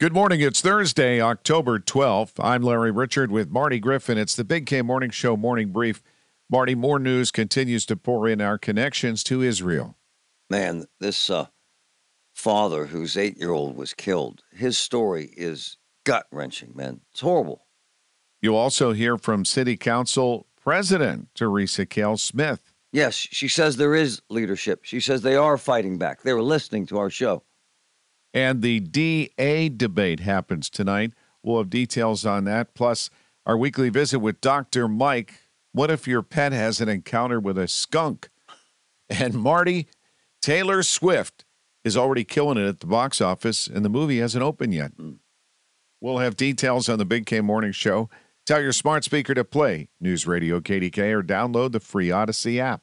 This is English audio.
Good morning. It's Thursday, October 12th. I'm Larry Richert with Marty Griffin. It's the Big K Morning Show morning brief. Marty, more news continues to pour in our connections to Israel. Man, this uh, father whose eight year old was killed, his story is gut wrenching, man. It's horrible. You'll also hear from City Council President Theresa Kail-Smith. Yes, she says there is leadership. She says they are fighting back. They were listening to our show. And the DA debate happens tonight. We'll have details on that. Plus, our weekly visit with Dr. Mike. What if your pet has an encounter with a skunk? And Marty, Taylor Swift is already killing it at the box office, and the movie hasn't opened yet. Hmm. We'll have details on the Big K Morning Show. Tell your smart speaker to play News Radio KDKA or download the free Audacy app.